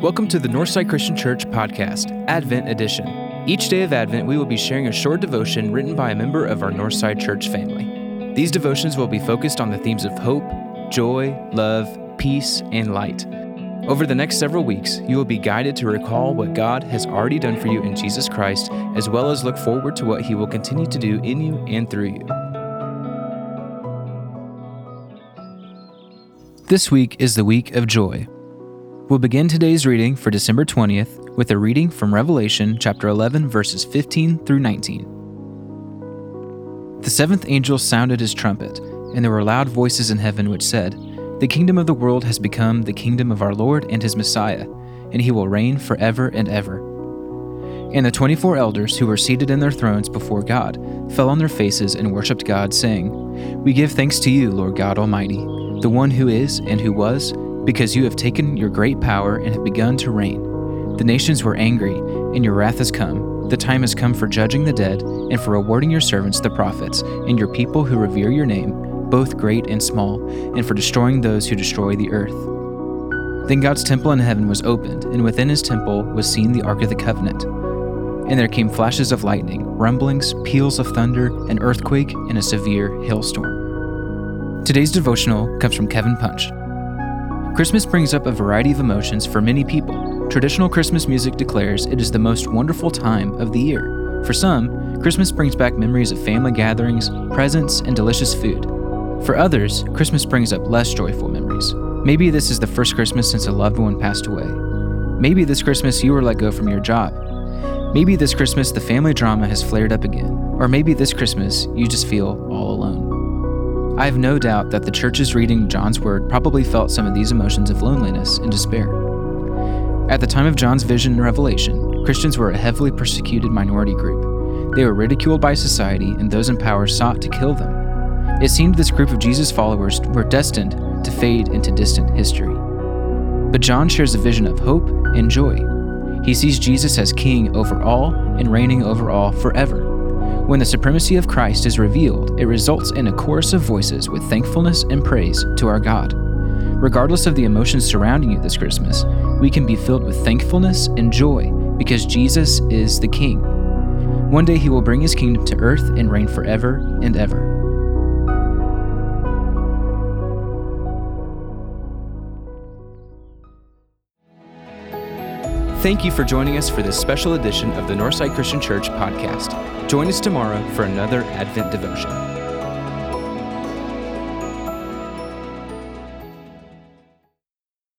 Welcome to the Northside Christian Church podcast, Advent Edition. Each day of Advent, we will be sharing a short devotion written by a member of our Northside Church family. These devotions will be focused on the themes of hope, joy, love, peace, and light. Over the next several weeks, you will be guided to recall what God has already done for you in Jesus Christ, as well as look forward to what He will continue to do in you and through you. This week is the week of joy. We'll begin today's reading for December 20th with a reading from Revelation chapter 11, verses 15 through 19. The seventh angel sounded his trumpet, and there were loud voices in heaven which said, The kingdom of the world has become the kingdom of our Lord and his Messiah, and he will reign forever and ever. And the twenty four elders who were seated in their thrones before God fell on their faces and worshipped God, saying, We give thanks to you, Lord God Almighty, the one who is, and who was, because you have taken your great power and have begun to reign. The nations were angry, and your wrath has come. The time has come for judging the dead, and for rewarding your servants the prophets, and your people who revere your name, both great and small, and for destroying those who destroy the earth. Then God's temple in heaven was opened, and within his temple was seen the Ark of the Covenant. And there came flashes of lightning, rumblings, peals of thunder, an earthquake, and a severe hailstorm. Today's devotional comes from Kevin Punch. Christmas brings up a variety of emotions for many people. Traditional Christmas music declares it is the most wonderful time of the year. For some, Christmas brings back memories of family gatherings, presents, and delicious food. For others, Christmas brings up less joyful memories. Maybe this is the first Christmas since a loved one passed away. Maybe this Christmas you were let go from your job. Maybe this Christmas the family drama has flared up again. Or maybe this Christmas you just feel all alone. I have no doubt that the churches reading John's word probably felt some of these emotions of loneliness and despair. At the time of John's vision and revelation, Christians were a heavily persecuted minority group. They were ridiculed by society, and those in power sought to kill them. It seemed this group of Jesus followers were destined to fade into distant history. But John shares a vision of hope and joy. He sees Jesus as king over all and reigning over all forever. When the supremacy of Christ is revealed, it results in a chorus of voices with thankfulness and praise to our God. Regardless of the emotions surrounding you this Christmas, we can be filled with thankfulness and joy because Jesus is the King. One day he will bring his kingdom to earth and reign forever and ever. Thank you for joining us for this special edition of the Northside Christian Church podcast. Join us tomorrow for another Advent devotion.